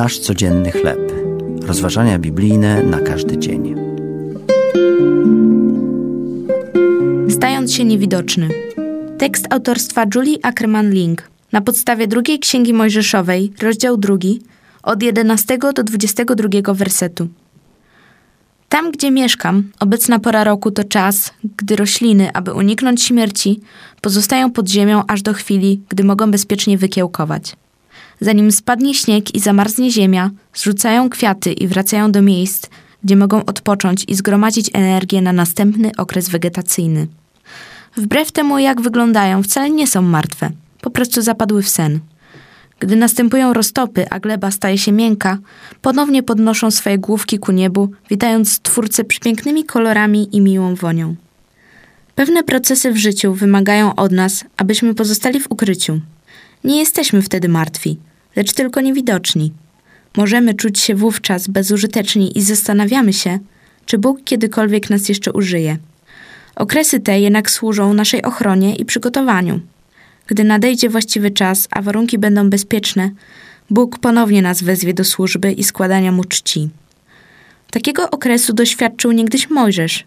Nasz codzienny chleb. Rozważania biblijne na każdy dzień. Stając się niewidoczny. Tekst autorstwa Julie Ackerman-Link na podstawie drugiej księgi Mojżeszowej, rozdział drugi, od 11 do 22 wersetu. Tam, gdzie mieszkam, obecna pora roku to czas, gdy rośliny, aby uniknąć śmierci, pozostają pod ziemią aż do chwili, gdy mogą bezpiecznie wykiełkować. Zanim spadnie śnieg i zamarznie ziemia, zrzucają kwiaty i wracają do miejsc, gdzie mogą odpocząć i zgromadzić energię na następny okres wegetacyjny. Wbrew temu, jak wyglądają, wcale nie są martwe, po prostu zapadły w sen. Gdy następują roztopy, a gleba staje się miękka, ponownie podnoszą swoje główki ku niebu, witając Stwórcę przepięknymi kolorami i miłą wonią. Pewne procesy w życiu wymagają od nas, abyśmy pozostali w ukryciu. Nie jesteśmy wtedy martwi, lecz tylko niewidoczni. Możemy czuć się wówczas bezużyteczni i zastanawiamy się, czy Bóg kiedykolwiek nas jeszcze użyje. Okresy te jednak służą naszej ochronie i przygotowaniu. Gdy nadejdzie właściwy czas, a warunki będą bezpieczne, Bóg ponownie nas wezwie do służby i składania mu czci. Takiego okresu doświadczył niegdyś Mojżesz.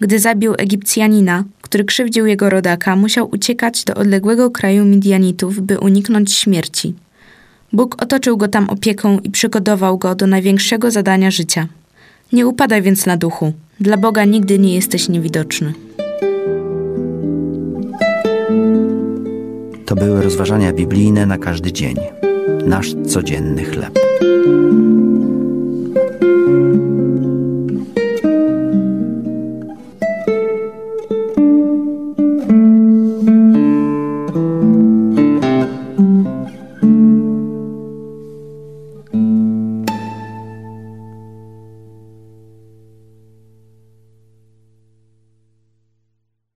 Gdy zabił Egipcjanina, który krzywdził jego rodaka, musiał uciekać do odległego kraju Midianitów, by uniknąć śmierci. Bóg otoczył go tam opieką i przygotował go do największego zadania życia. Nie upadaj więc na duchu. Dla Boga nigdy nie jesteś niewidoczny. To były rozważania biblijne na każdy dzień. Nasz codzienny chleb.